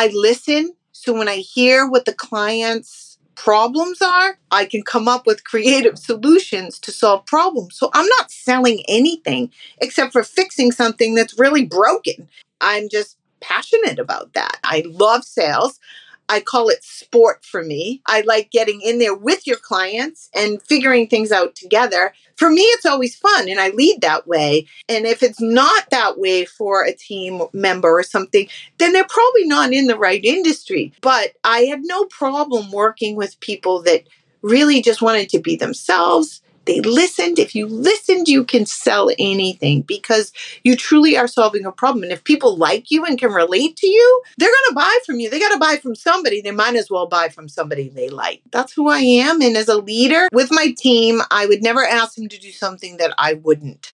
I listen. So when I hear what the client's problems are, I can come up with creative solutions to solve problems. So I'm not selling anything except for fixing something that's really broken. I'm just passionate about that. I love sales. I call it sport for me. I like getting in there with your clients and figuring things out together. For me, it's always fun and I lead that way. And if it's not that way for a team member or something, then they're probably not in the right industry. But I had no problem working with people that really just wanted to be themselves they listened. If you listened, you can sell anything because you truly are solving a problem. And if people like you and can relate to you, they're going to buy from you. They got to buy from somebody. They might as well buy from somebody they like. That's who I am. And as a leader with my team, I would never ask them to do something that I wouldn't.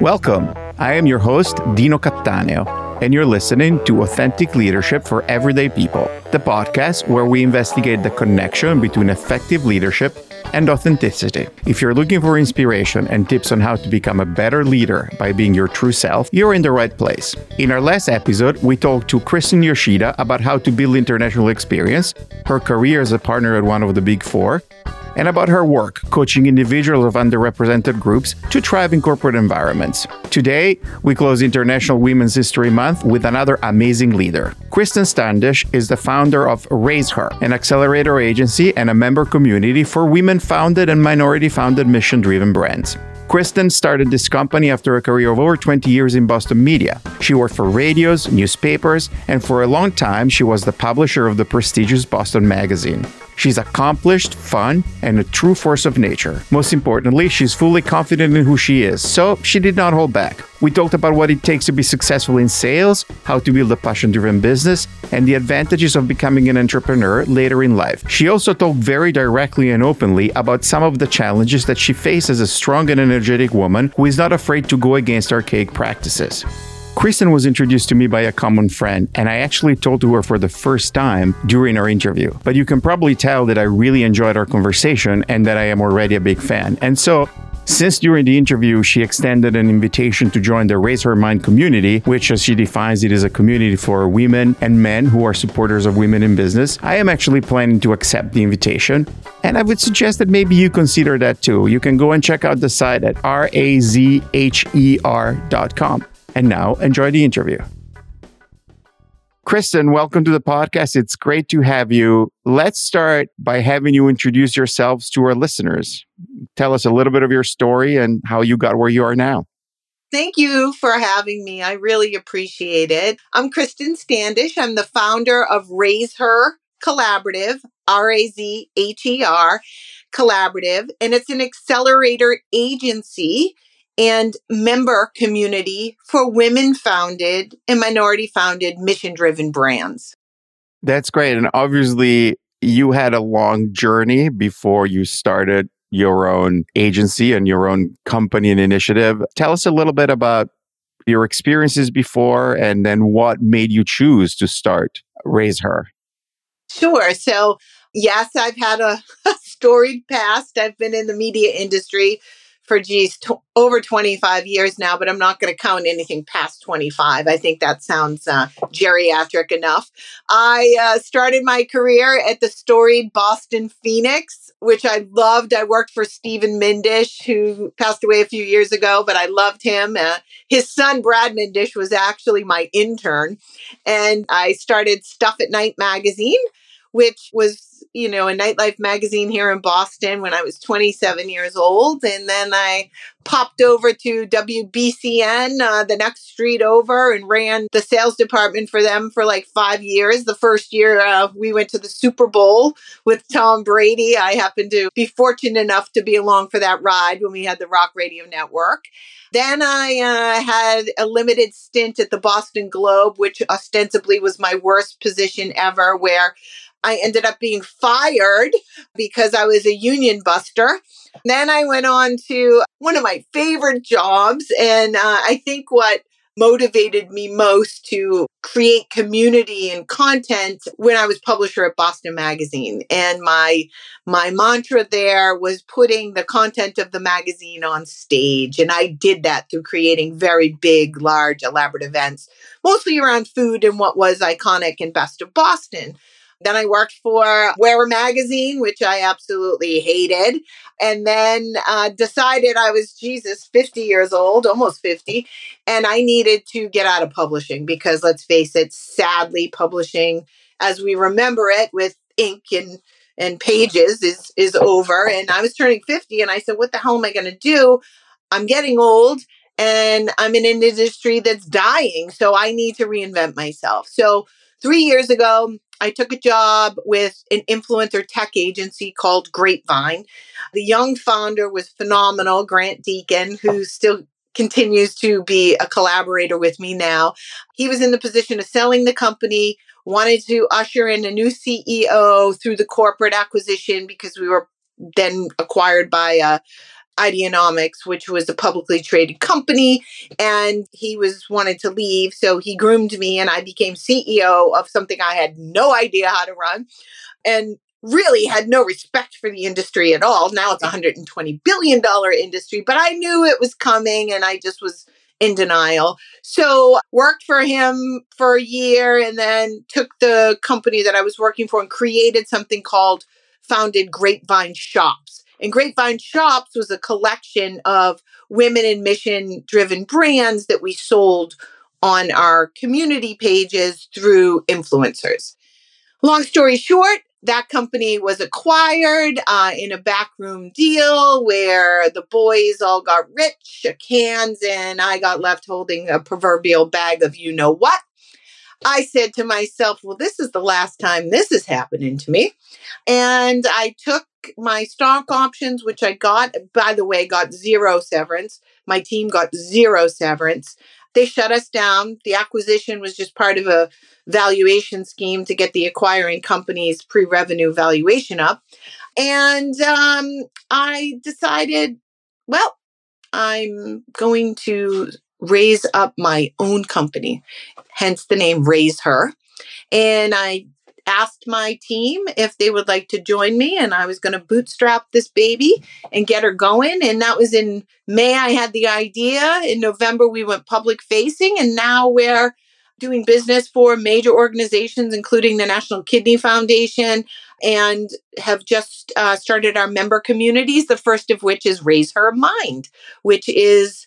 Welcome. I am your host, Dino Cattaneo, and you're listening to Authentic Leadership for Everyday People, the podcast where we investigate the connection between effective leadership and authenticity. If you're looking for inspiration and tips on how to become a better leader by being your true self, you're in the right place. In our last episode, we talked to Kristen Yoshida about how to build international experience, her career as a partner at one of the big four, and about her work coaching individuals of underrepresented groups to thrive in corporate environments. Today, we close International Women's History Month with another amazing leader. Kristen Standish is the founder of Razher, an accelerator agency and a member community for women founded and minority founded mission driven brands. Kristen started this company after a career of over 20 years in Boston media. She worked for radios, newspapers, and for a long time, she was the publisher of the prestigious Boston Magazine. She's accomplished, fun, and a true force of nature. Most importantly, she's fully confident in who she is, so she did not hold back. We talked about what it takes to be successful in sales, how to build a passion driven business, and the advantages of becoming an entrepreneur later in life. She also talked very directly and openly about some of the challenges that she faces as a strong and energetic woman who is not afraid to go against archaic practices. Kristen was introduced to me by a common friend, and I actually told to her for the first time during our interview. But you can probably tell that I really enjoyed our conversation and that I am already a big fan. And so since during the interview she extended an invitation to join the Razher Mind community, which as she defines it is a community for women and men who are supporters of women in business, I am actually planning to accept the invitation. And I would suggest that maybe you consider that too. You can go and check out the site at razher.com. And now, enjoy the interview. Kristen, welcome to the podcast. It's great to have you. Let's start by having you introduce yourselves to our listeners. Tell us a little bit of your story and how you got where you are now. Thank you for having me. I really appreciate it. I'm Kristen Standish. I'm the founder of Razher Collaborative, R A Z H E R Collaborative, and it's an accelerator agency and member community for women founded and minority founded mission driven brands. That's great. And obviously, you had a long journey before you started your own agency and your own company and initiative. Tell us a little bit about your experiences before and then what made you choose to start Razher. Sure. So, yes, I've had a, a storied past. I've been in the media industry for geez t- over 25 years now but i'm not going to count anything past 25 i think that sounds uh, geriatric enough. I uh, started my career at the storied boston phoenix which i loved. I worked for stephen mindich who passed away a few years ago but i loved him uh, his son brad mindich was actually my intern and i started Stuff@Night magazine which was you know, a nightlife magazine here in Boston when I was 27 years old. And then I popped over to WBCN, uh, the next street over, and ran the sales department for them for like five years. The first year uh, we went to the Super Bowl with Tom Brady. I happened to be fortunate enough to be along for that ride when we had the Rock Radio Network. Then I uh, had a limited stint at the Boston Globe, which ostensibly was my worst position ever, where I ended up being fired because I was a union buster. Then I went on to one of my favorite jobs. And uh, I think what motivated me most to create community and content when I was publisher at Boston Magazine. And my my mantra there was putting the content of the magazine on stage. And I did that through creating very big, large, elaborate events, mostly around food and what was iconic and best of Boston. Then I worked for Where Magazine, which I absolutely hated. And then uh, decided I was, Jesus, 50 years old, almost 50. And I needed to get out of publishing because let's face it, sadly, publishing as we remember it with ink and and pages is is over and i was turning 50 and i said what the hell am i going to do i'm getting old and i'm in an industry that's dying so i need to reinvent myself so three years ago I took a job with an influencer tech agency called Grapevine. The young founder was phenomenal, Grant Deken, who still continues to be a collaborator with me now. He was in the position of selling the company, wanted to usher in a new CEO through the corporate acquisition because we were then acquired by a Ideanomics, which was a publicly traded company, and he was wanted to leave. So he groomed me, and I became CEO of something I had no idea how to run, and really had no respect for the industry at all. Now it's a $120 billion industry, but I knew it was coming, and I just was in denial. So worked for him for a year, and then took the company that I was working for and created something called founded Grapevine Shops and Grapevine Shops was a collection of women in mission driven brands that we sold on our community pages through influencers. Long story short, that company was acquired uh, in a backroom deal where the boys all got rich, hands, and I got left holding a proverbial bag of you know what. I said to myself, well, this is the last time this is happening to me. And I took my stock options, which I got, by the way, got zero severance. My team got zero severance. They shut us down. The acquisition was just part of a valuation scheme to get the acquiring company's pre revenue valuation up. And um, I decided, well, I'm going to raise up my own company, hence the name Razher. And I asked my team if they would like to join me and I was going to bootstrap this baby and get her going and that was in May I had the idea in November we went public facing and now we're doing business for major organizations including the National Kidney Foundation and have just uh, started our member communities the first of which is Razher Mind which is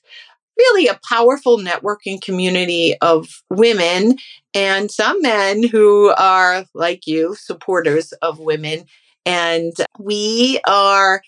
really a powerful networking community of women and some men who are, like you, supporters of women. And we are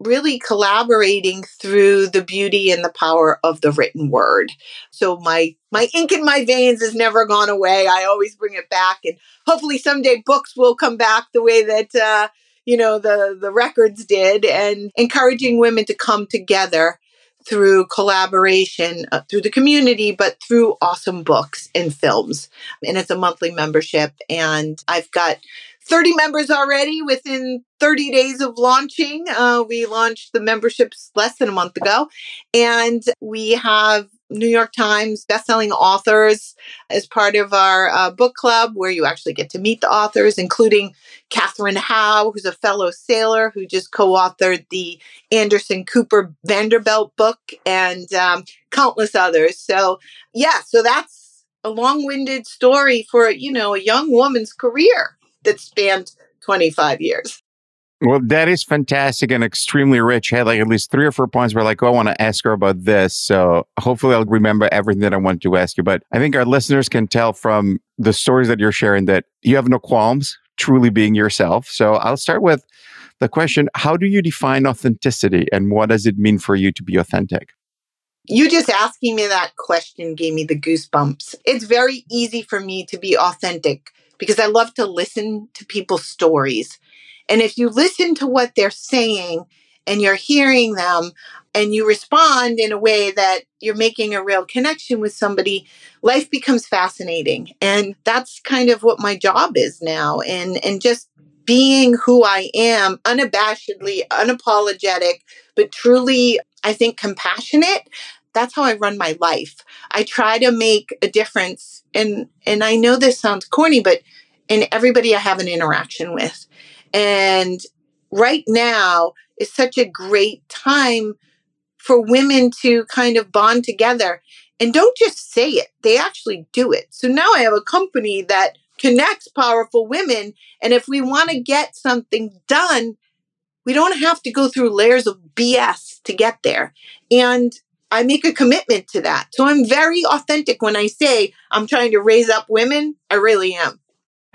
really collaborating through the beauty and the power of the written word. So my my ink in my veins has never gone away. I always bring it back and hopefully someday books will come back the way that uh, you know the the records did and encouraging women to come together through collaboration uh, through the community, but through awesome books and films. And it's a monthly membership. And I've got 30 members already within 30 days of launching. Uh, we launched the memberships less than a month ago. And we have New York Times bestselling authors as part of our uh, book club, where you actually get to meet the authors, including Katherine Howe, who's a fellow sailor who just co authored the Anderson Cooper Vanderbilt book, and um, countless others. So, yeah, so that's a long winded story for, you know, a young woman's career that spanned 25 years. Well, that is fantastic and extremely rich. I had like at least three or four points where like, oh, I want to ask her about this. So hopefully I'll remember everything that I want to ask you. But I think our listeners can tell from the stories that you're sharing that you have no qualms truly being yourself. So I'll start with the question, how do you define authenticity and what does it mean for you to be authentic? You just asking me that question gave me the goosebumps. It's very easy for me to be authentic because I love to listen to people's stories. And if you listen to what they're saying and you're hearing them and you respond in a way that you're making a real connection with somebody, life becomes fascinating. And that's kind of what my job is now. And and just being who I am, unabashedly, unapologetic, but truly, I think, compassionate. that's how I run my life. I try to make a difference. And, and I know this sounds corny, but in everybody I have an interaction with. And right now is such a great time for women to kind of bond together and don't just say it, they actually do it. So now I have a company that connects powerful women. And if we want to get something done, we don't have to go through layers of BS to get there. And I make a commitment to that. So I'm very authentic when I say I'm trying to raise up women. I really am.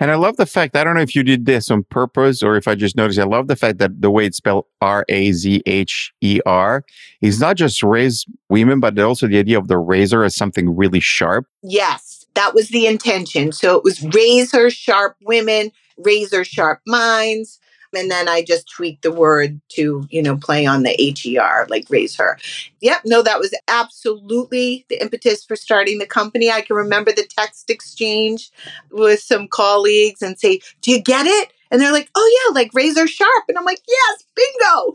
And I love the fact, I don't know if you did this on purpose or if I just noticed, I love the fact that the way it's spelled R A Z H E R is not just raise women, but also the idea of the razor as something really sharp. Yes, that was the intention. So it was razor sharp women, razor sharp minds, and then I just tweaked the word to, you know, play on the HER, like raise her. Yep, no, that was absolutely the impetus for starting the company. I can remember the text exchange with some colleagues and say, Do you get it? And they're like, Oh, yeah, like razor sharp. And I'm like, Yes, bingo.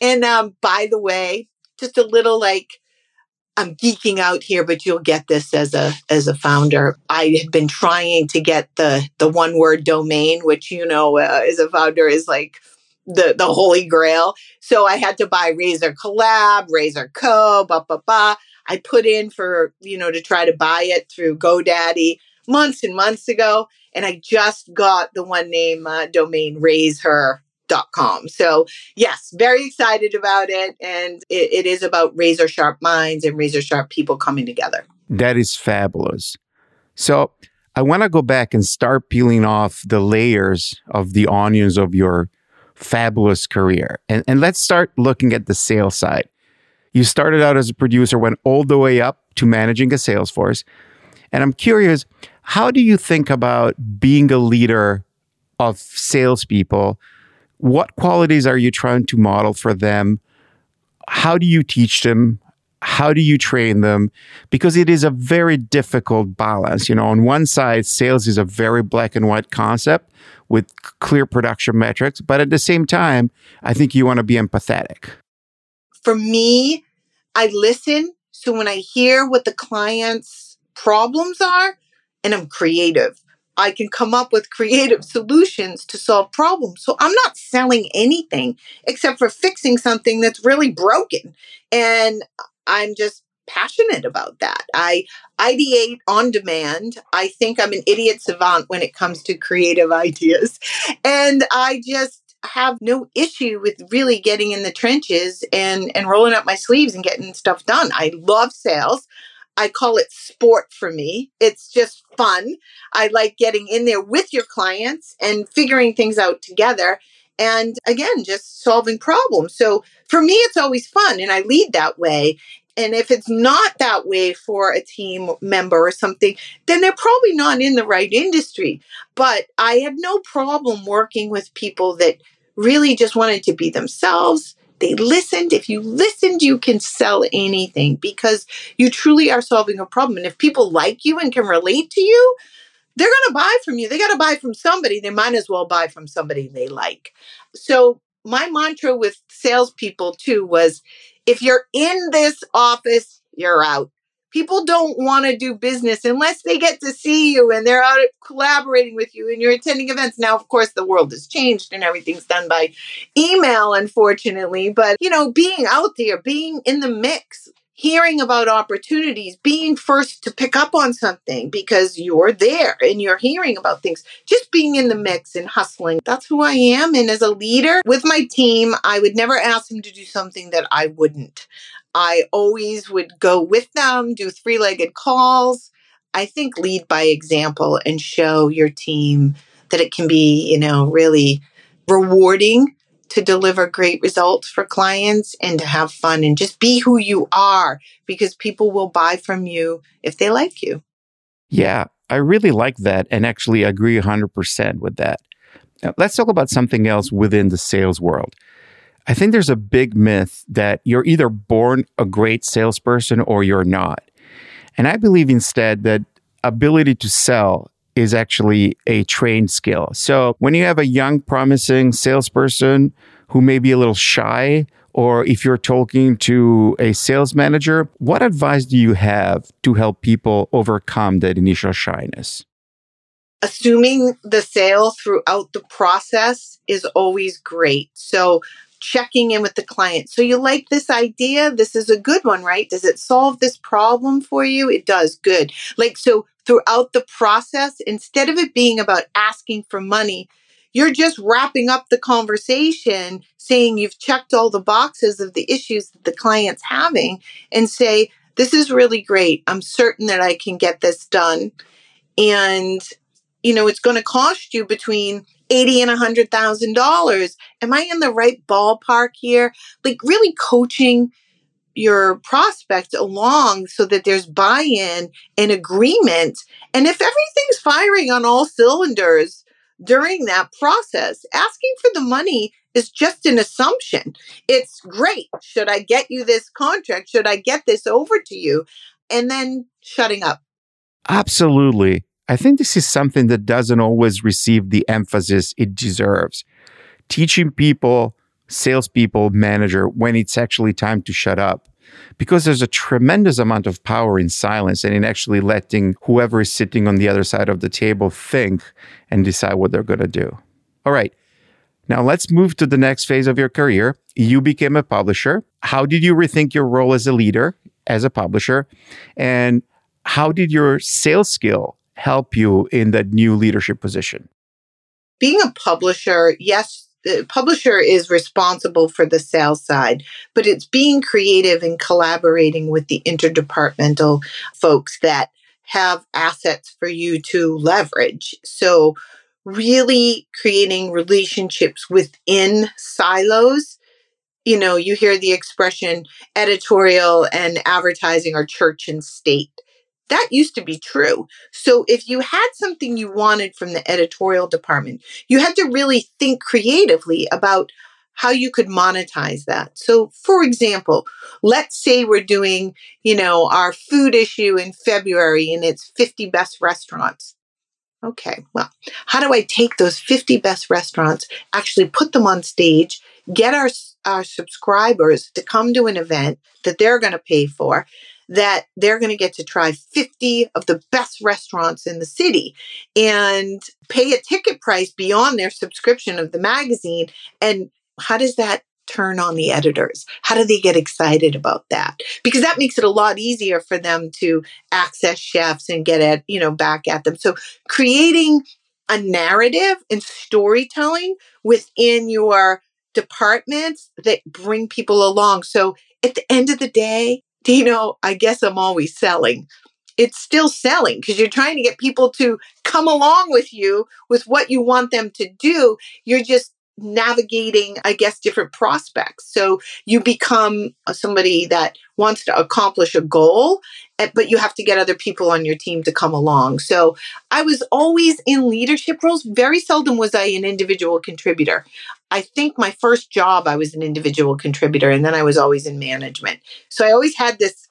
And um, by the way, just a little like I'm geeking out here, but you'll get this as a as a founder. I had been trying to get the the one word domain, which you know uh, as a founder is like the the holy grail. So I had to buy Razher Collab, Razher Co. Ba ba ba. I put in for you know to try to buy it through GoDaddy months and months ago, and I just got the one name uh, domain Razher com. So, yes, very excited about it. And it, it is about razor sharp minds and razor sharp people coming together. That is fabulous. So, I want to go back and start peeling off the layers of the onions of your fabulous career. And, and let's start looking at the sales side. You started out as a producer, went all the way up to managing a sales force. And I'm curious, how do you think about being a leader of salespeople what qualities are you trying to model for them? How do you teach them? How do you train them? Because it is a very difficult balance. You know, on one side, sales is a very black and white concept with clear production metrics. But at the same time, I think you want to be empathetic. For me, I listen. So when I hear what the client's problems are, and I'm creative. I can come up with creative solutions to solve problems. So I'm not selling anything except for fixing something that's really broken. And I'm just passionate about that. I ideate on demand. I think I'm an idiot savant when it comes to creative ideas. And I just have no issue with really getting in the trenches and and rolling up my sleeves and getting stuff done. I love sales. I call it sport for me. It's just fun. I like getting in there with your clients and figuring things out together. And again, just solving problems. So for me, it's always fun and I lead that way. And if it's not that way for a team member or something, then they're probably not in the right industry. But I had no problem working with people that really just wanted to be themselves they listened. If you listened, you can sell anything because you truly are solving a problem. And if people like you and can relate to you, they're going to buy from you. They got to buy from somebody. They might as well buy from somebody they like. So, my mantra with salespeople too was if you're in this office, you're out people don't want to do business unless they get to see you and they're out collaborating with you and you're attending events. Now, of course, the world has changed and everything's done by email, unfortunately. But, you know, being out there, being in the mix, hearing about opportunities, being first to pick up on something because you're there and you're hearing about things, just being in the mix and hustling. That's who I am. And as a leader with my team, I would never ask them to do something that I wouldn't. I always would go with them, do three legged calls. I think lead by example and show your team that it can be, you know, really rewarding to deliver great results for clients and to have fun and just be who you are because people will buy from you if they like you. Yeah, I really like that and actually agree 100% with that. Now, let's talk about something else within the sales world. I think there's a big myth that you're either born a great salesperson or you're not. And I believe instead that ability to sell is actually a trained skill. So when you have a young, promising salesperson who may be a little shy or if you're talking to a sales manager, what advice do you have to help people overcome that initial shyness? Assuming the sale throughout the process is always great. So, checking in with the client. So, you like this idea? This is a good one, right? Does it solve this problem for you? It does. Good. Like, so throughout the process, instead of it being about asking for money, you're just wrapping up the conversation saying you've checked all the boxes of the issues that the client's having and say, This is really great. I'm certain that I can get this done. And, you know, it's going to cost you between eighty and a hundred thousand dollars. Am I in the right ballpark here? Like really coaching your prospect along so that there's buy-in and agreement. And if everything's firing on all cylinders, during that process. Asking for the money is just an assumption. It's great. Should I get you this contract? Should I get this over to you? And then shutting up. Absolutely. I think this is something that doesn't always receive the emphasis it deserves. Teaching people, salespeople, manager, when it's actually time to shut up because there's a tremendous amount of power in silence and in actually letting whoever is sitting on the other side of the table think and decide what they're going to do. All right. Now let's move to the next phase of your career. You became a publisher. How did you rethink your role as a leader, as a publisher? And how did your sales skill help you in that new leadership position? Being a publisher, yes, the publisher is responsible for the sales side, but it's being creative and collaborating with the interdepartmental folks that have assets for you to leverage. So, really creating relationships within silos. You know, you hear the expression editorial and advertising are church and state that used to be true. So if you had something you wanted from the editorial department, you had to really think creatively about how you could monetize that. So for example, let's say we're doing, you know, our food issue in February and it's 50 best restaurants. Okay, well, how do I take those 50 best restaurants, actually put them on stage, get our, our subscribers to come to an event that they're going to pay for, that they're going to get to try 50 of the best restaurants in the city and pay a ticket price beyond their subscription of the magazine. And how does that turn on the editors? How do they get excited about that? Because that makes it a lot easier for them to access chefs and get at, you know, back at them. So creating a narrative and storytelling within your departments that bring people along. So at the end of the day, Dino, I guess I'm always selling. It's still selling because you're trying to get people to come along with you with what you want them to do. You're just navigating, I guess, different prospects. So you become somebody that wants to accomplish a goal, eh, but you have to get other people on your team to come along. So I was always in leadership roles. Very seldom was I an individual contributor. I think my first job, I was an individual contributor, and then I was always in management. So I always had this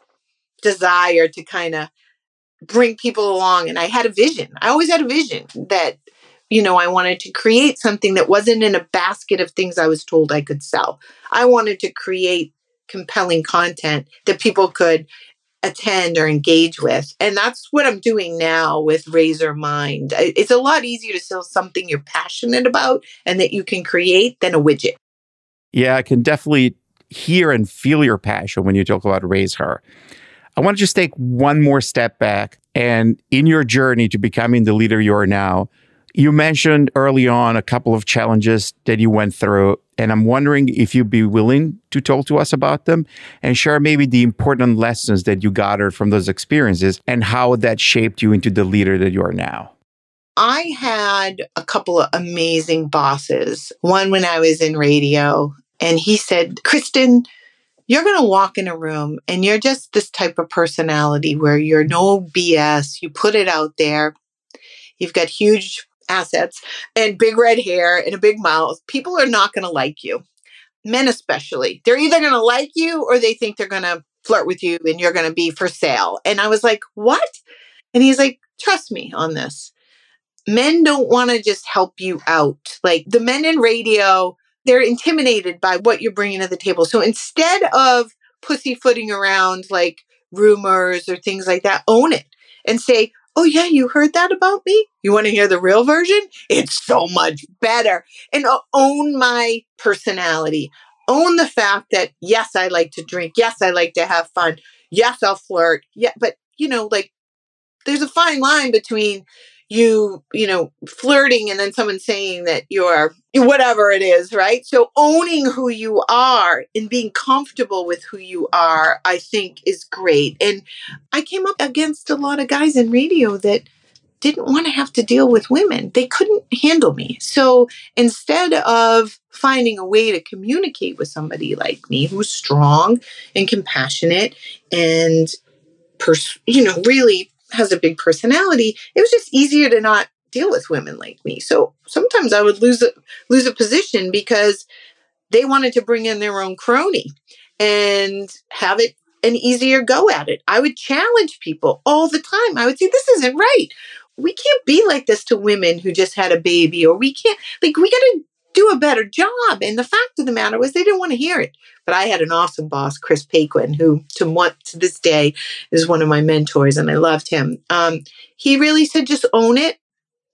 desire to kind of bring people along, and I had a vision. I always had a vision that you know, I wanted to create something that wasn't in a basket of things I was told I could sell. I wanted to create compelling content that people could attend or engage with. And that's what I'm doing now with Razher Mind. It's a lot easier to sell something you're passionate about and that you can create than a widget. Yeah, I can definitely hear and feel your passion when you talk about Razher. I want to just take one more step back and in your journey to becoming the leader you are now, you mentioned early on a couple of challenges that you went through, and I'm wondering if you'd be willing to talk to us about them and share maybe the important lessons that you gathered from those experiences and how that shaped you into the leader that you are now. I had a couple of amazing bosses. One when I was in radio, and he said, Kristen, you're going to walk in a room and you're just this type of personality where you're no BS. You put it out there. You've got huge assets and big red hair and a big mouth, people are not going to like you. Men, especially. They're either going to like you or they think they're going to flirt with you and you're going to be for sale. And I was like, what? And he's like, trust me on this. Men don't want to just help you out. Like the men in radio they're intimidated by what you're bringing to the table. So instead of pussyfooting around like rumors or things like that, own it and say, Oh, yeah, you heard that about me? You want to hear the real version? It's so much better. And uh, own my personality. Own the fact that, yes, I like to drink. Yes, I like to have fun. Yes, I'll flirt. Yeah, but, you know, like there's a fine line between you, you know, flirting and then someone saying that you're whatever it is, right? So owning who you are and being comfortable with who you are, I think is great. And I came up against a lot of guys in radio that didn't want to have to deal with women. They couldn't handle me. So instead of finding a way to communicate with somebody like me who's strong and compassionate and pers- you know really has a big personality, it was just easier to not deal with women like me. So sometimes I would lose a lose a position because they wanted to bring in their own crony and have it an easier go at it. I would challenge people all the time. I would say, this isn't right. We can't be like this to women who just had a baby, or we can't, like, we got to do a better job. And the fact of the matter was, they didn't want to hear it. But I had an awesome boss, Chris Paquin, who to, to this day is one of my mentors, and I loved him. Um, he really said, just own it.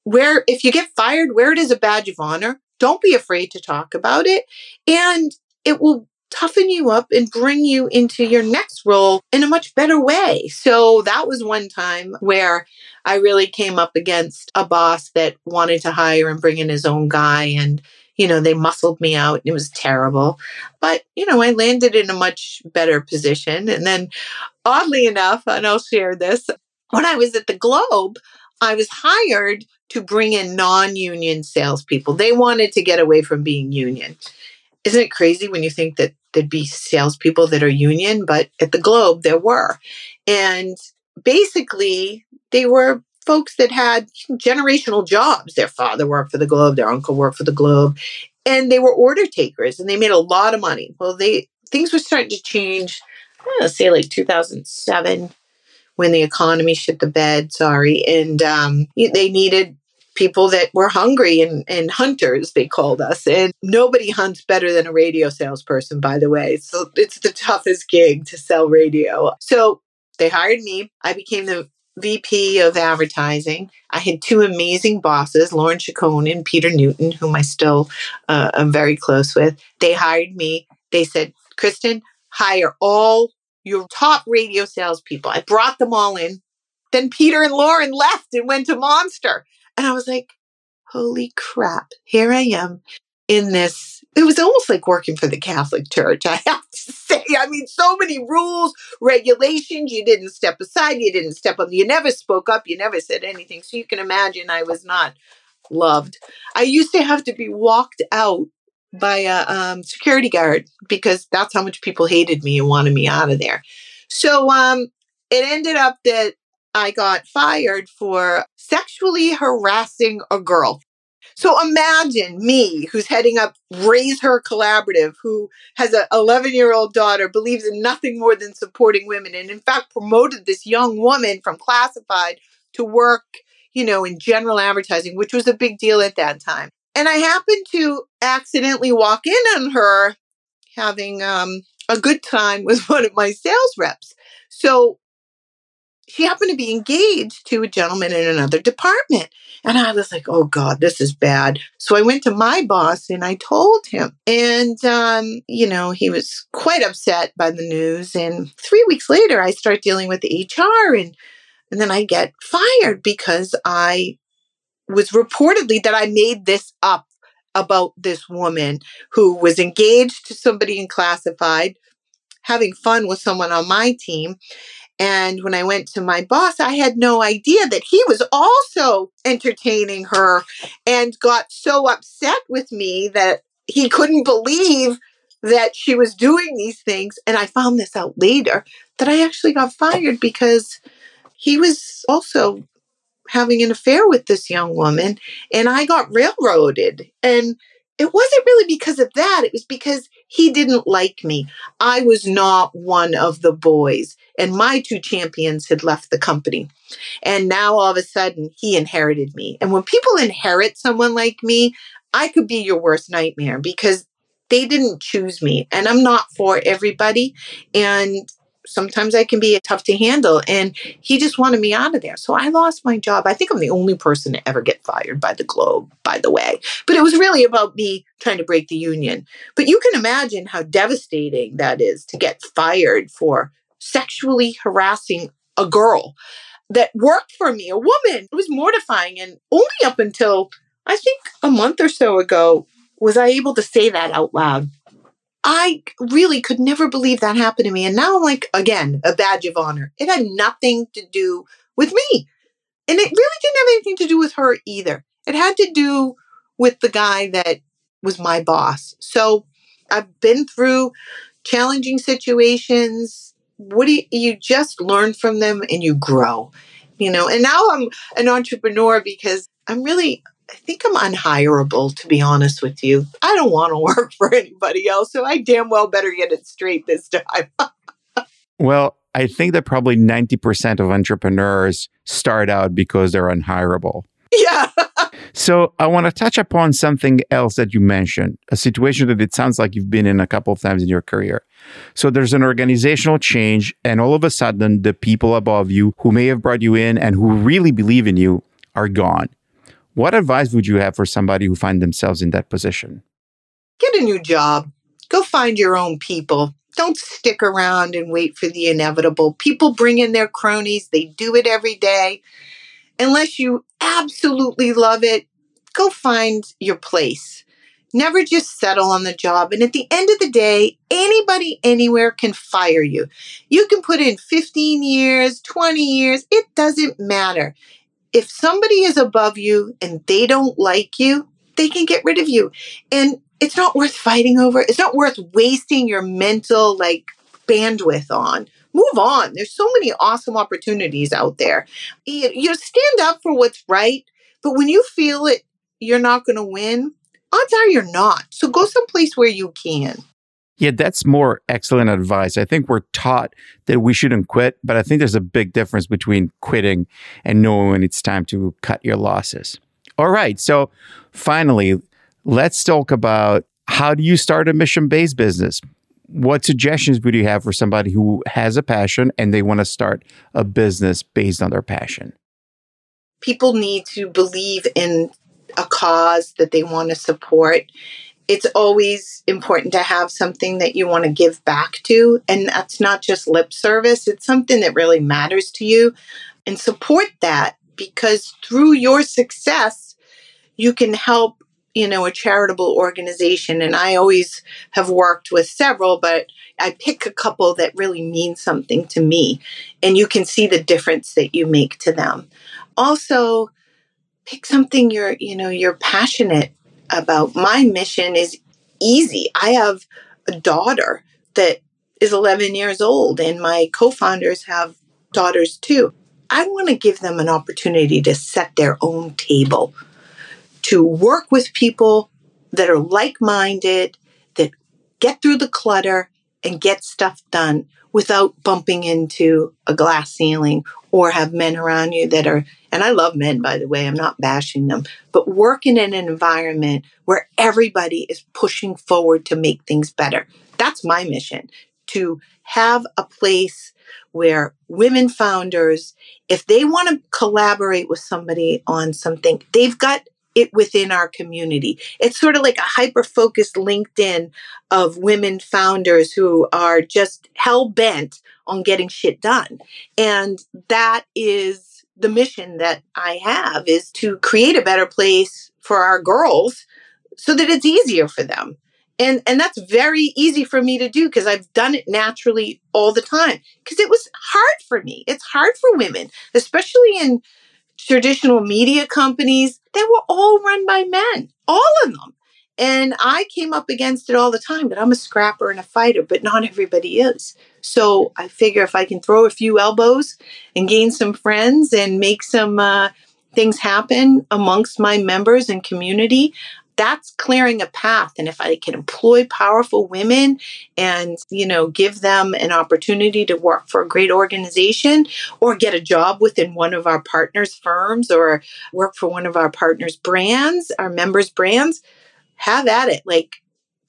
Where, if you get fired, wear it as a badge of honor. Don't be afraid to talk about it. And it will toughen you up and bring you into your next role in a much better way. So that was one time where I really came up against a boss that wanted to hire and bring in his own guy and you know, they muscled me out. It was terrible. But, you know, I landed in a much better position. And then, oddly enough, and I'll share this, when I was at the Globe, I was hired to bring in non union salespeople. They wanted to get away from being union. Isn't it crazy when you think that there'd be salespeople that are union? But at the Globe, there were. And basically, they were folks that had generational jobs. Their father worked for the Globe, their uncle worked for the Globe, and they were order takers and they made a lot of money. Well, they things were starting to change. Let's say like 2007 when the economy shit the bed. Sorry, and um, they needed people that were hungry and, and hunters they called us and nobody hunts better than a radio salesperson by the way so it's the toughest gig to sell radio so they hired me i became the VP of advertising. I had two amazing bosses, Lauren Chacon and Peter Newton, whom I still uh, am very close with. They hired me. They said, Kristen, hire all your top radio salespeople. I brought them all in. Then Peter and Lauren left and went to Monster. And I was like, holy crap, here I am in this. It was almost like working for the Catholic Church, I have to say. I mean, so many rules, regulations. You didn't step aside, you didn't step up, you never spoke up, you never said anything. So you can imagine I was not loved. I used to have to be walked out by a um, security guard because that's how much people hated me and wanted me out of there. So um, it ended up that I got fired for sexually harassing a girl. So imagine me, who's heading up Razher Collaborative, who has an 11 year old daughter, believes in nothing more than supporting women, and in fact promoted this young woman from classified to work, you know, in general advertising, which was a big deal at that time. And I happened to accidentally walk in on her having um, a good time with one of my sales reps. So she happened to be engaged to a gentleman in another department. And I was like, oh God, this is bad. So I went to my boss and I told him. And, um, you know, he was quite upset by the news. And three weeks later, I start dealing with HR and, and then I get fired because I was reportedly that I made this up about this woman who was engaged to somebody in classified, having fun with someone on my team. And when I went to my boss, I had no idea that he was also entertaining her and got so upset with me that he couldn't believe that she was doing these things. And I found this out later that I actually got fired because he was also having an affair with this young woman and I got railroaded. And it wasn't really because of that. It was because he didn't like me. I was not one of the boys, and my two champions had left the company. And now all of a sudden, he inherited me. And when people inherit someone like me, I could be your worst nightmare because they didn't choose me and I'm not for everybody. And sometimes I can be tough to handle. And he just wanted me out of there. So I lost my job. I think I'm the only person to ever get fired by the Globe, by the way. But it was really about me trying to break the union. But you can imagine how devastating that is to get fired for sexually harassing a girl that worked for me, a woman. It was mortifying. And only up until I think a month or so ago was I able to say that out loud. I really could never believe that happened to me. And now I'm like, again, a badge of honor. It had nothing to do with me. And it really didn't have anything to do with her either. It had to do with the guy that was my boss. So I've been through challenging situations. What do you, you just learn from them and you grow, you know? And now I'm an entrepreneur because I'm really I think I'm unhireable, to be honest with you. I don't want to work for anybody else, so I damn well better get it straight this time. well, I think that probably 90% of entrepreneurs start out because they're unhireable. Yeah. so I want to touch upon something else that you mentioned, a situation that it sounds like you've been in a couple of times in your career. So there's an organizational change, and all of a sudden, the people above you who may have brought you in and who really believe in you are gone. What advice would you have for somebody who find themselves in that position? Get a new job. Go find your own people. Don't stick around and wait for the inevitable. People bring in their cronies, they do it every day. Unless you absolutely love it, go find your place. Never just settle on the job. And at the end of the day, anybody anywhere can fire you. You can put in 15 years, 20 years, it doesn't matter if somebody is above you and they don't like you, they can get rid of you. And it's not worth fighting over. It's not worth wasting your mental like bandwidth on. Move on. There's so many awesome opportunities out there. You, you stand up for what's right, but when you feel it, you're not going to win. Odds are you're not. So go someplace where you can. Yeah, that's more excellent advice. I think we're taught that we shouldn't quit, but I think there's a big difference between quitting and knowing when it's time to cut your losses. All right. So finally, let's talk about how do you start a mission based business? What suggestions would you have for somebody who has a passion and they want to start a business based on their passion? People need to believe in a cause that they want to support it's always important to have something that you want to give back to. And that's not just lip service, it's something that really matters to you. And support that because through your success, you can help, you know, a charitable organization. And I always have worked with several, but I pick a couple that really mean something to me. And you can see the difference that you make to them. Also, pick something you're, you know, you're passionate about my mission is easy. I have a daughter that is 11 years old, and my co founders have daughters too. I want to give them an opportunity to set their own table, to work with people that are like minded, that get through the clutter and get stuff done without bumping into a glass ceiling or have men around you that are, and I love men, by the way, I'm not bashing them, but work in an environment where everybody is pushing forward to make things better. That's my mission to have a place where women founders, if they want to collaborate with somebody on something, they've got it within our community. It's sort of like a hyper focused LinkedIn of women founders who are just hell bent on getting shit done. And that is the mission that I have is to create a better place for our girls so that it's easier for them. And and that's very easy for me to do because I've done it naturally all the time because it was hard for me. It's hard for women, especially in traditional media companies, they were all run by men, all of them. And I came up against it all the time, but I'm a scrapper and a fighter, but not everybody is. So I figure if I can throw a few elbows and gain some friends and make some uh, things happen amongst my members and community, that's clearing a path. And if i can employ powerful women and you know give them an opportunity to work for a great organization or get a job within one of our partners firms or work for one of our partners brands our members brands have at it. Like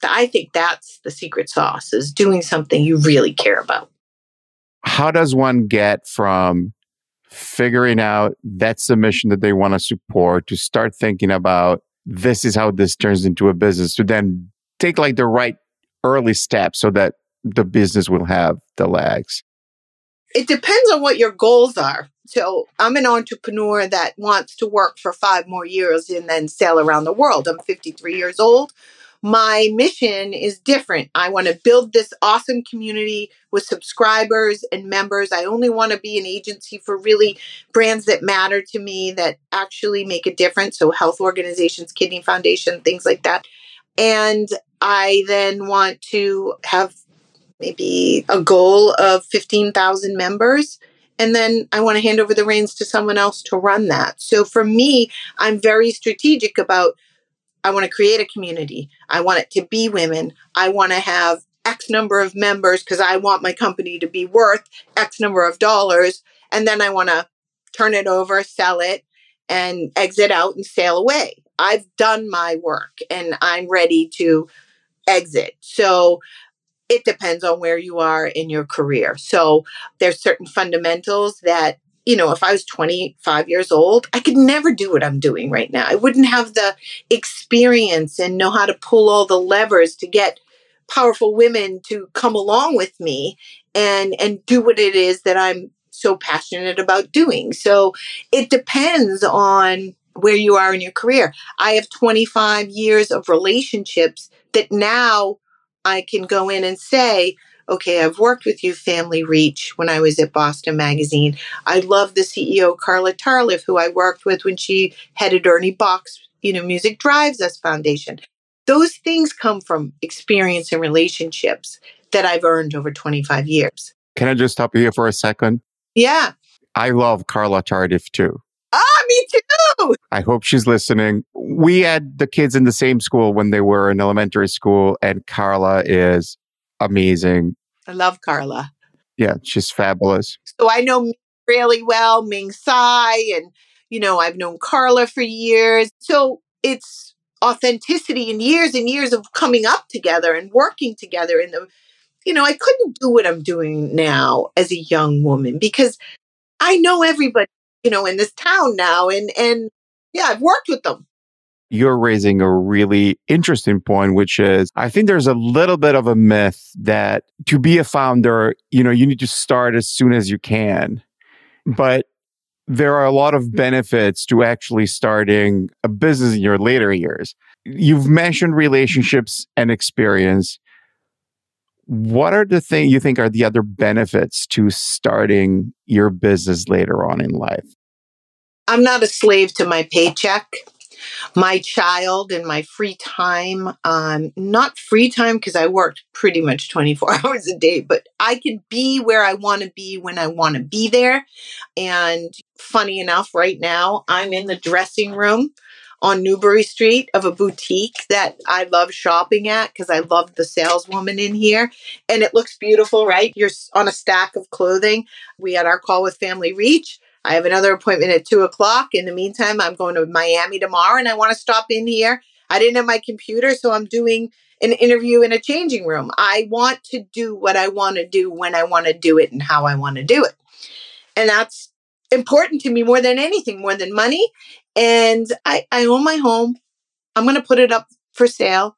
I think that's the secret sauce is doing something you really care about. How does one get from figuring out that's the mission that they want to support to start thinking about this is how this turns into a business to then take like the right early steps so that the business will have the legs? It depends on what your goals are. So I'm an entrepreneur that wants to work for five more years and then sail around the world. I'm 53 years old. My mission is different. I want to build this awesome community with subscribers and members. I only want to be an agency for really brands that matter to me that actually make a difference. So, health organizations, Kidney Foundation, things like that. And I then want to have maybe a goal of 15,000 members. And then I want to hand over the reins to someone else to run that. So for me, I'm very strategic about I want to create a community. I want it to be women. I want to have X number of members because I want my company to be worth X number of dollars. And then I want to turn it over, sell it, and exit out and sail away. I've done my work and I'm ready to exit. So it depends on where you are in your career. So there's certain fundamentals that you know, if I was 25 years old, I could never do what I'm doing right now. I wouldn't have the experience and know how to pull all the levers to get powerful women to come along with me and and do what it is that I'm so passionate about doing. So it depends on where you are in your career. I have 25 years of relationships that now I can go in and say, okay, I've worked with you, Family Reach, when I was at Boston Magazine. I love the CEO, Carla Tardif, who I worked with when she headed Ernie Boch's, you know, Music Drives Us Foundation. Those things come from experience and relationships that I've earned over 25 years. Can I just stop you here for a second? Yeah. I love Carla Tardif too. Ah, me too. I hope she's listening. We had the kids in the same school when they were in elementary school, and Carla is amazing. I love Carla. Yeah, she's fabulous. So I know really well Ming Tsai, and you know I've known Carla for years. So it's authenticity and years and years of coming up together and working together. And the, you know, I couldn't do what I'm doing now as a young woman because I know everybody, you know, in this town now, and and yeah, I've worked with them you're raising a really interesting point, which is I think there's a little bit of a myth that to be a founder, you know, you need to start as soon as you can. But there are a lot of benefits to actually starting a business in your later years. You've mentioned relationships and experience. What are the things you think are the other benefits to starting your business later on in life? I'm not a slave to my paycheck my child and my free time um, not free time because i worked pretty much 24 hours a day but i can be where i want to be when i want to be there and funny enough right now i'm in the dressing room on Newbury Street of a boutique that I love shopping at because I love the saleswoman in here. And it looks beautiful, right? You're on a stack of clothing. We had our call with Family Reach. I have another appointment at two o'clock. In the meantime, I'm going to Miami tomorrow and I want to stop in here. I didn't have my computer, so I'm doing an interview in a changing room. I want to do what I want to do when I want to do it and how I want to do it. And that's important to me more than anything, more than money. And I, I own my home. I'm going to put it up for sale.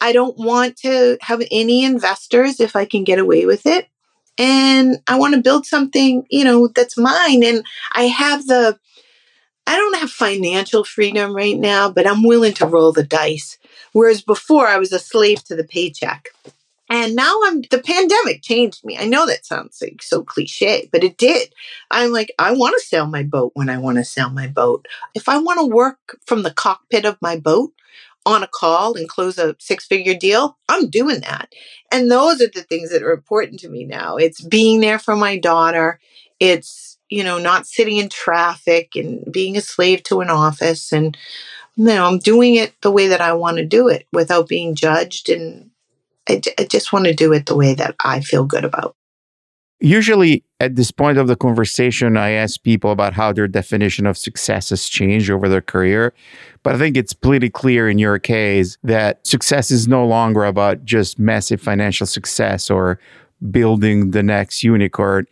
I don't want to have any investors if I can get away with it and I want to build something, you know, that's mine. And I have the, I don't have financial freedom right now, but I'm willing to roll the dice. Whereas before I was a slave to the paycheck. And now I'm, the pandemic changed me. I know that sounds like so cliche, but it did. I'm like, I want to sail my boat when I want to sail my boat. If I want to work from the cockpit of my boat, on a call and close a six figure deal, I'm doing that. And those are the things that are important to me now. It's being there for my daughter. It's, you know, not sitting in traffic and being a slave to an office. And, you know, I'm doing it the way that I want to do it without being judged. And I, I just want to do it the way that I feel good about. Usually, at this point of the conversation, I ask people about how their definition of success has changed over their career. But I think it's pretty clear in your case that success is no longer about just massive financial success or building the next unicorn.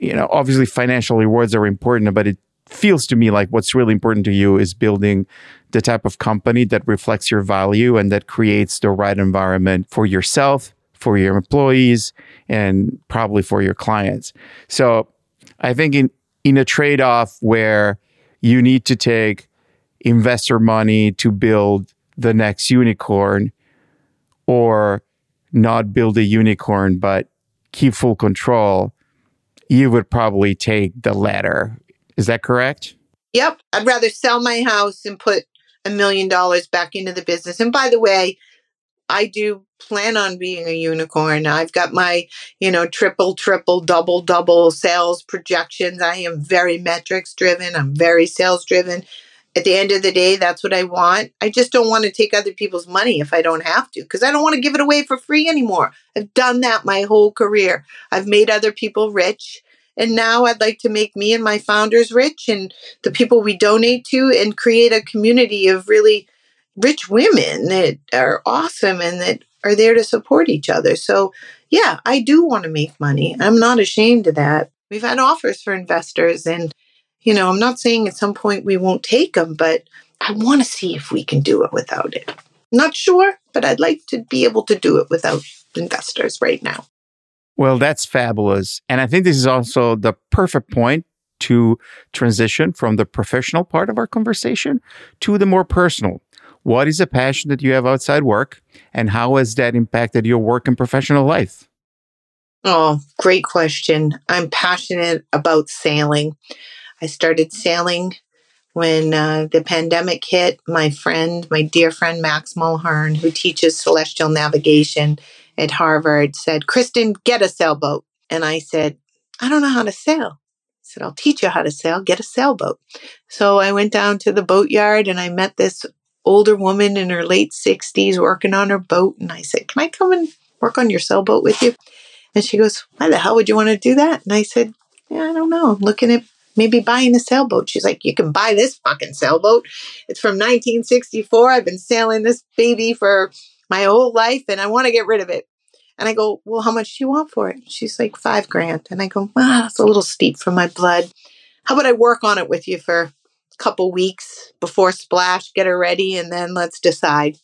You know, obviously, financial rewards are important, but it feels to me like what's really important to you is building the type of company that reflects your value and that creates the right environment for yourself for your employees and probably for your clients. So I think in, in a trade off where you need to take investor money to build the next unicorn or not build a unicorn but keep full control, you would probably take the latter. Is that correct? Yep. I'd rather sell my house and put a million dollars back into the business. And by the way, I do plan on being a unicorn. I've got my, you know, triple, triple, double, double sales projections. I am very metrics driven. I'm very sales driven. At the end of the day, that's what I want. I just don't want to take other people's money if I don't have to, because I don't want to give it away for free anymore. I've done that my whole career. I've made other people rich. And now I'd like to make me and my founders rich and the people we donate to and create a community of really rich women that are awesome and that are there to support each other. So, yeah, I do want to make money. I'm not ashamed of that. We've had offers for investors, and, you know, I'm not saying at some point we won't take them, but I want to see if we can do it without it. Not sure, but I'd like to be able to do it without investors right now. Well, that's fabulous. And I think this is also the perfect point to transition from the professional part of our conversation to the more personal. What is a passion that you have outside work, and how has that impacted your work and professional life? Oh, great question. I'm passionate about sailing. I started sailing when uh, the pandemic hit. My friend, my dear friend Max Mulhern, who teaches celestial navigation at Harvard, said, Kristen, get a sailboat. And I said, I don't know how to sail. I said, I'll teach you how to sail, get a sailboat. So I went down to the boatyard and I met this older woman in her late 60s working on her boat. And I said, Can I come and work on your sailboat with you? And she goes, Why the hell would you want to do that? And I said, Yeah, I don't know. I'm looking at maybe buying a sailboat. She's like, You can buy this fucking sailboat. It's from 1964. I've been sailing this baby for my whole life and I want to get rid of it. And I go, Well, how much do you want for it? She's like, Five grand. And I go, Ah, it's a little steep for my blood. How about I work on it with you for couple weeks before splash, get her ready, and then let's decide.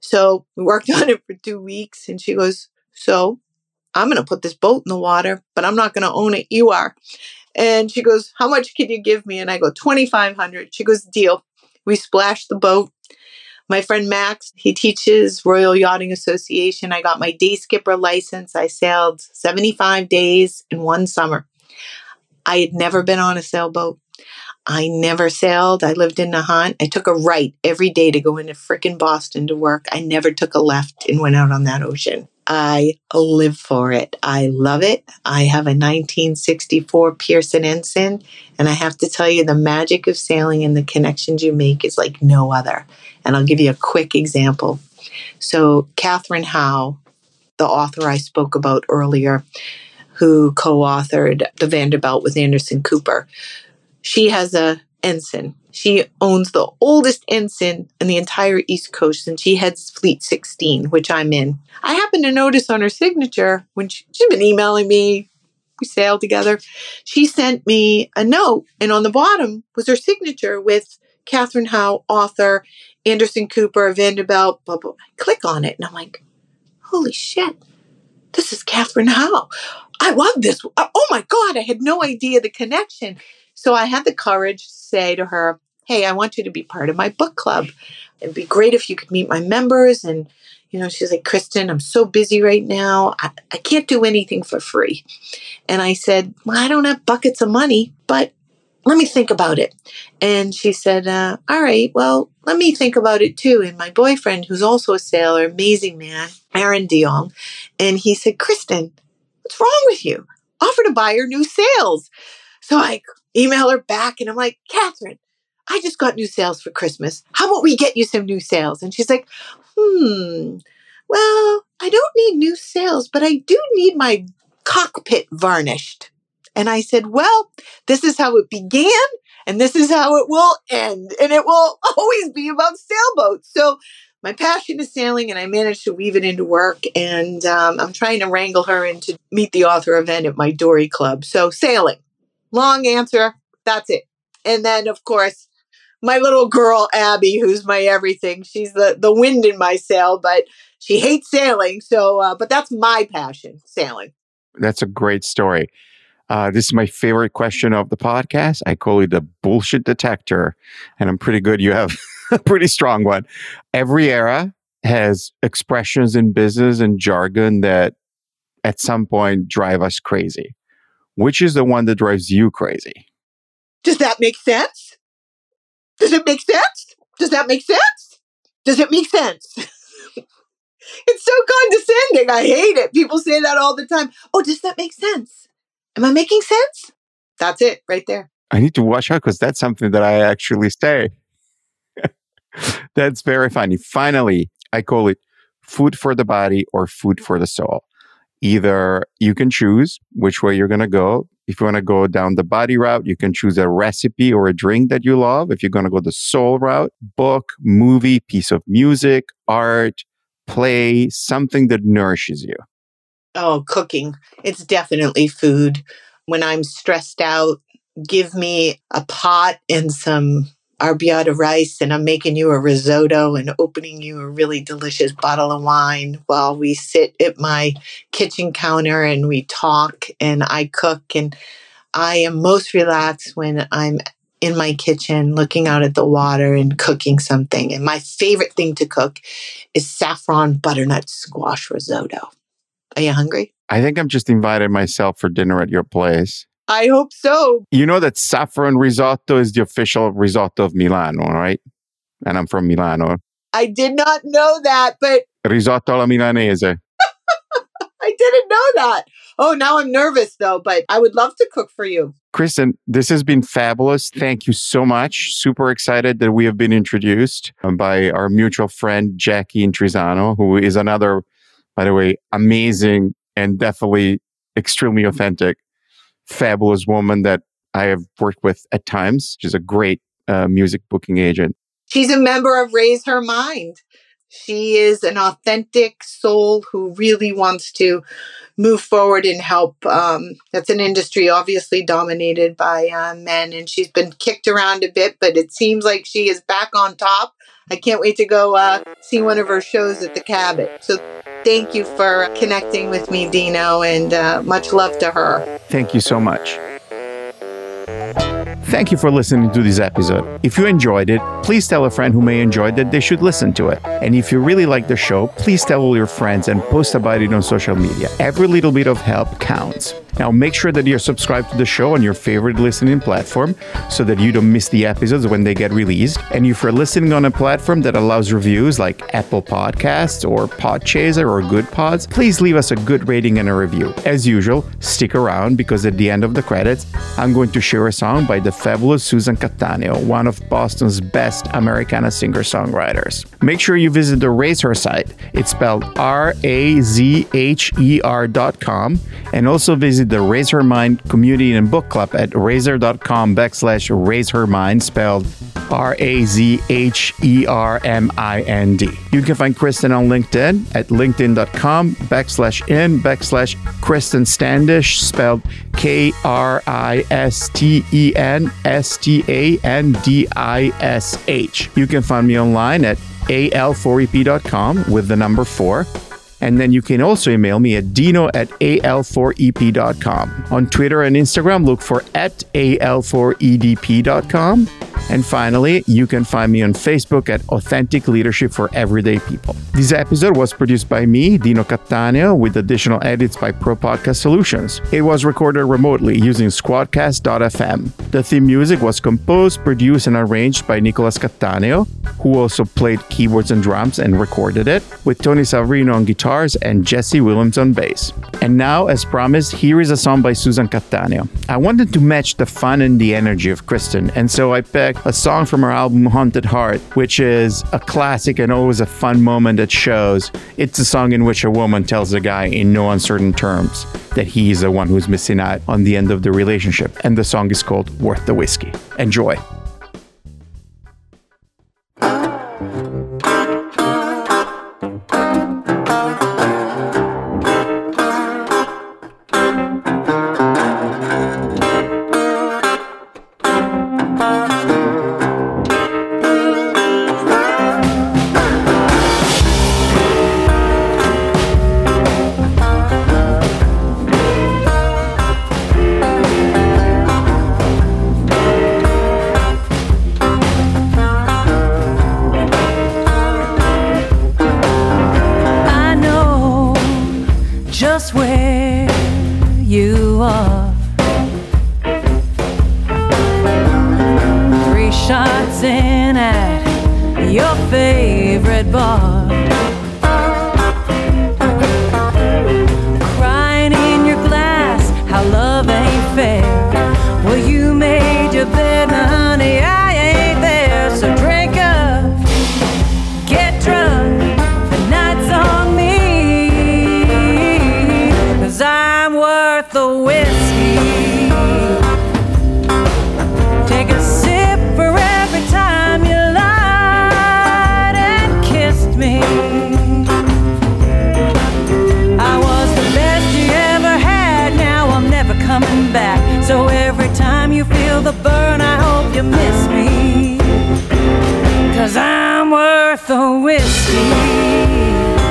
So we worked on it for two weeks, and she goes, So I'm going to put this boat in the water, but I'm not going to own it. You are. And she goes, How much can you give me? And I go, 2500 She goes, Deal. We splashed the boat. My friend Max, he teaches Royal Yachting Association. I got my day skipper license. I sailed 75 days in one summer. I had never been on a sailboat. I never sailed. I lived in Nahant. I took a right every day to go into frickin' Boston to work. I never took a left and went out on that ocean. I live for it. I love it. I have a 1964 Pearson Ensign, and I have to tell you, the magic of sailing and the connections you make is like no other. And I'll give you a quick example. So, Katherine Howe, the author I spoke about earlier, who co authored The Vanderbilt with Anderson Cooper, she has a ensign. She owns the oldest ensign in the entire East Coast, and she heads Fleet 16, which I'm in. I happen to notice on her signature when she, she's been emailing me, we sailed together. She sent me a note, and on the bottom was her signature with Katherine Howe, author, Anderson Cooper, Vanderbilt, blah, blah. I click on it, and I'm like, holy shit, this is Katherine Howe. I love this. Oh my God, I had no idea the connection. So I had the courage to say to her, Hey, I want you to be part of my book club. It'd be great if you could meet my members. And, you know, she's like, Kristen, I'm so busy right now. I, I can't do anything for free. And I said, Well, I don't have buckets of money, but let me think about it. And she said, uh, All right, well, let me think about it too. And my boyfriend, who's also a sailor, amazing man, Aaron DeYoung, and he said, Kristen, what's wrong with you? Offer to buy her new sails. So I email her back and I'm like, Katherine, I just got new sails for Christmas. How about we get you some new sails? And she's like, hmm, well, I don't need new sails, but I do need my cockpit varnished. And I said, Well, this is how it began and this is how it will end. And it will always be about sailboats. So my passion is sailing and I managed to weave it into work. And um, I'm trying to wrangle her into meet the author event at my Dory Club. So sailing, long answer. That's it. And then, of course, my little girl Abby, who's my everything. She's the the wind in my sail, but she hates sailing. So, uh, but that's my passion, sailing. That's a great story. Uh, this is my favorite question of the podcast. I call it the bullshit detector, and I'm pretty good. You have a pretty strong one. Every era has expressions in business and jargon that at some point drive us crazy. Which is the one that drives you crazy? Does that make sense? Does it make sense? Does that make sense? Does it make sense? it's so condescending. I hate it. People say that all the time. Oh, does that make sense? Am I making sense? That's it right there. I need to watch out because that's something that I actually say. that's very funny. Finally, I call it food for the body or food for the soul. Either you can choose which way you're going to go. If you want to go down the body route, you can choose a recipe or a drink that you love. If you're going to go the soul route, book, movie, piece of music, art, play, something that nourishes you. Oh, cooking. It's definitely food. When I'm stressed out, give me a pot and some arborio rice, and I'm making you a risotto and opening you a really delicious bottle of wine while we sit at my kitchen counter and we talk and I cook. And I am most relaxed when I'm in my kitchen looking out at the water and cooking something. And my favorite thing to cook is saffron butternut squash risotto. Are you hungry? I think I'm just invited myself for dinner at your place. I hope so. You know that saffron risotto is the official risotto of Milano, right? And I'm from Milano. I did not know that, but risotto alla milanese. I didn't know that. Oh, now I'm nervous though, but I would love to cook for you. Kristen, this has been fabulous. Thank you so much. Super excited that we have been introduced um, by our mutual friend, Jackie Intrisano, who is another by the way, amazing and definitely extremely authentic, fabulous woman that I have worked with at times. She's a great uh, music booking agent. She's a member of Razher Mind. She is an authentic soul who really wants to move forward and help. Um, that's an industry obviously dominated by uh, men, and she's been kicked around a bit, but it seems like she is back on top. I can't wait to go uh, see one of her shows at the Cabot. So thank you for connecting with me, Dino, and uh, much love to her. Thank you so much. Thank you for listening to this episode. If you enjoyed it, please tell a friend who may enjoy that they should listen to it. And if you really like the show, please tell all your friends and post about it on social media. Every little bit of help counts. Now, make sure that you're subscribed to the show on your favorite listening platform so that you don't miss the episodes when they get released. And if you're listening on a platform that allows reviews like Apple Podcasts or Podchaser or Good Pods, please leave us a good rating and a review. As usual, stick around because at the end of the credits, I'm going to share a song by the fabulous Susan Cattaneo, one of Boston's best Americana singer songwriters. Make sure you visit the Her site. It's spelled R A Z H E R dot com and also visit visit the Razher Mind community and book club at razher.com backslash raise her mind, spelled R A Z H E R M I N D. You can find Kristen on LinkedIn at linkedin.com backslash in backslash Kristen Standish, spelled K R I S T E N S T A N D I S H. You can find me online at al4ep.com with the number four. And then you can also email me at dino at al4ep.com. On Twitter and Instagram, look for at al4edp.com. And finally, you can find me on Facebook at Authentic Leadership for Everyday People. This episode was produced by me, Dino Cattaneo, with additional edits by Pro Podcast Solutions. It was recorded remotely using Squadcast.fm. The theme music was composed, produced, and arranged by Nicolas Cattaneo, who also played keyboards and drums and recorded it, with Tony Savrino on guitars and Jesse Williams on bass. And now, as promised, here is a song by Susan Cattaneo. I wanted to match the fun and the energy of Kristen, and so I picked a song from her album Haunted Heart, which is a classic and always a fun moment at shows. It's a song in which a woman tells a guy in no uncertain terms that he's the one who's missing out on the end of the relationship. And the song is called Worth the Whiskey. Enjoy. Miss me. Cause I'm worth the whiskey.